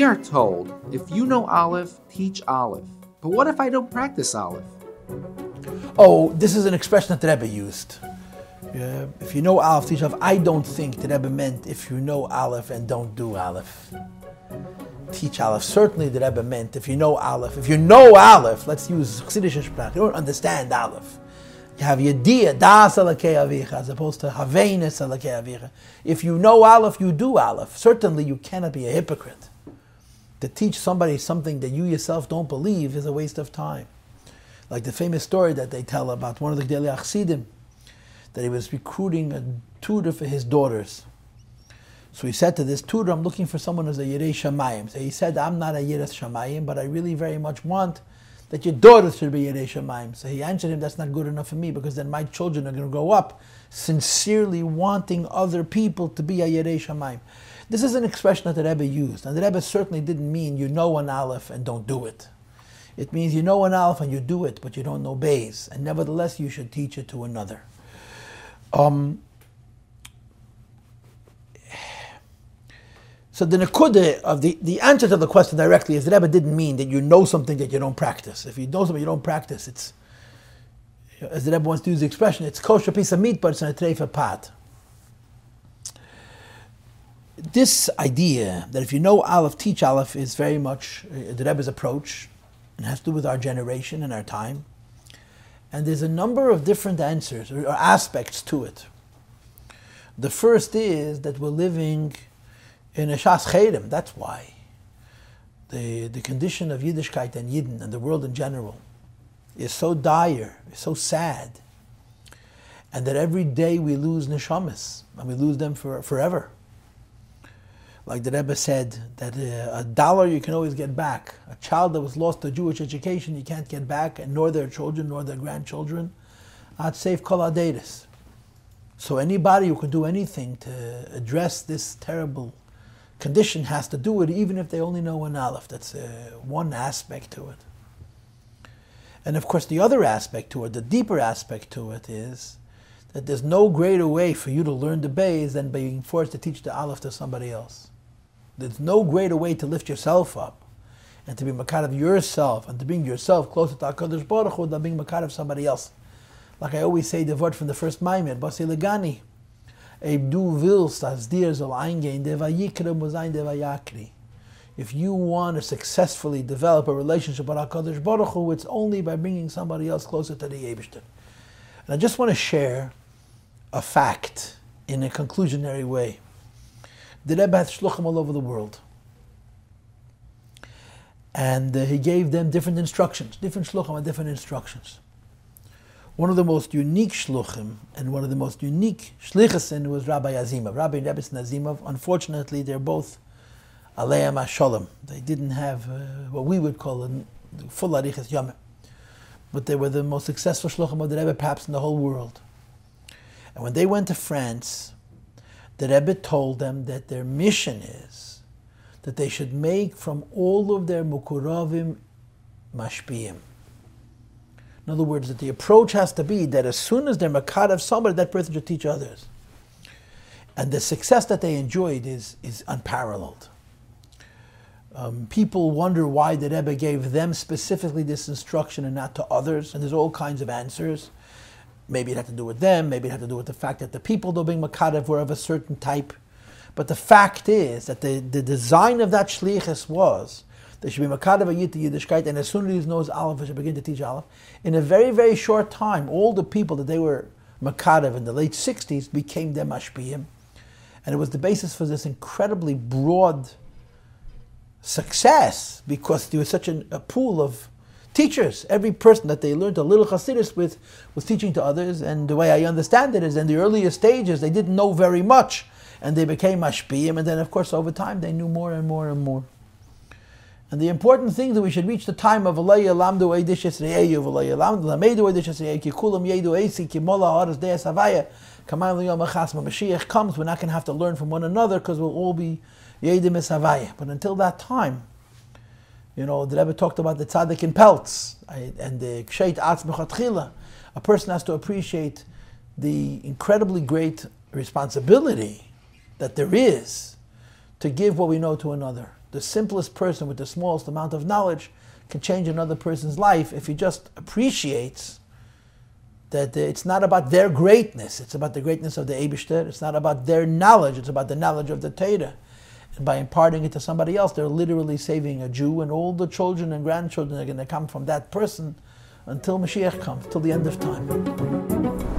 We are told if you know Aleph, teach Aleph. But what if I don't practice Aleph? Oh, this is an expression that Rebbe used. If you know Aleph, teach Aleph. I don't think the Rebbe meant if you know Aleph and don't do Aleph. Teach Aleph. Certainly the Rebbe meant if you know Aleph. If you know Aleph, let's use Chassidish Sprach. You don't understand Aleph. You have Yediyah, Das Alakei Avicha, as opposed to Havenis Alakei Avicha. If you know Aleph, you do Aleph. Certainly you cannot be a hypocrite. To teach somebody something that you yourself don't believe is a waste of time. Like the famous story that they tell about one of the Gedolei Chassidim, that he was recruiting a tutor for his daughters. So he said to this tutor, I'm looking for someone who's a Yerei Shamayim. So he said, I'm not a Yerei Shamayim, but I really very much want that your daughters should be Yerei Shamayim. So he answered him, that's not good enough for me because then my children are going to grow up sincerely wanting other people to be a Yerei Shamayim. This is an expression that the Rebbe used, and the Rebbe certainly didn't mean you know an Aleph and don't do it. It means you know an Aleph and you do it, but you don't know Bays, and nevertheless you should teach it to another. Um, so the nakuda of the, the answer to the question directly is the Rebbe didn't mean that you know something that you don't practice. If you know something you don't practice, it's as the Rebbe wants to use the expression, it's kosher piece of meat, but it's in a treifa pot this idea that if you know Aleph, teach Aleph is very much uh, the Rebbe's approach and has to do with our generation and our time. And there's a number of different answers or, aspects to it. The first is that we're living in a Shas Cherem, that's why. The, the condition of Yiddishkeit and Yidden and the world in general is so dire, is so sad, and that every day we lose neshamas, and we lose them for, forever. Like the Rebbe said, that uh, a dollar you can always get back. A child that was lost to Jewish education you can't get back, and nor their children, nor their grandchildren. I'd save kol. So anybody who can do anything to address this terrible condition has to do it, even if they only know one aleph. That's uh, one aspect to it. And of course, the other aspect to it, the deeper aspect to it, is that there's no greater way for you to learn the bays than being forced to teach the aleph to somebody else. There's no greater way to lift yourself up and to be makar of yourself and to bring yourself closer to HaKadosh Baruch Hu than being makar of somebody else. Like I always say the word from the first Maimed, Basi Legani. If du. If you want to successfully develop a relationship with HaKadosh Baruch Hu, it's only by bringing somebody else closer to the Eibishter. And I just want to share a fact in a conclusionary way. The Rebbe had shluchim all over the world. And uh, he gave them different instructions. Different shluchim had different instructions. One of the most unique shluchim and one of the most unique shlichasin was Rabbi Azimov. Rabbi and Azimov, unfortunately, they're both aleim asholem. They didn't have uh, what we would call a full arichas yomim. But they were the most successful shluchim of the Rebbe perhaps in the whole world. And when they went to France, the Rebbe told them that their mission is that they should make from all of their mukuravim mashpiyim. In other words, that the approach has to be that as soon as they're makad of somebody, that person should teach others. And the success that they enjoyed is, is unparalleled. Um, people wonder why the Rebbe gave them specifically this instruction and not to others, and there's all kinds of answers. Maybe it had to do with them. Maybe it had to do with the fact that the people that being Makadev were of a certain type. But the fact is that the, the design of that shlichus was there should be Makadev Yid Yiddishkeit, and as soon as he knows Aleph, he should begin to teach Aleph. In a very, very short time, all the people that they were Makadev in the late 60s became them Mashpiyim. And it was the basis for this incredibly broad success because there was such an, a pool of teachers. Every person that they learned a little Hasidus with was teaching to others. And the way I understand it is in the earlier stages, they didn't know very much. And they became mashpiyim. And then, of course, over time, they knew more and more and more. And the important thing that we should reach the time of Alaya Lamdu Yom Achasma Mashiach comes, we're not going to have to learn from one another because we'll all be Yedim Havaya. But until that time, you know, the Rebbe talked about the tzaddik in pelts and the ksheit atz A person has to appreciate the incredibly great responsibility that there is to give what we know to another. the simplest person with the smallest amount of knowledge can change another person's life if he just appreciates that uh, it's not about their greatness, it's about the greatness of the Eibishter, it's not about their knowledge, it's about the knowledge of the Torah. And by imparting it to somebody else, they're literally saving a Jew, and all the children and grandchildren are going to come from that person until Mashiach comes, till the end of time.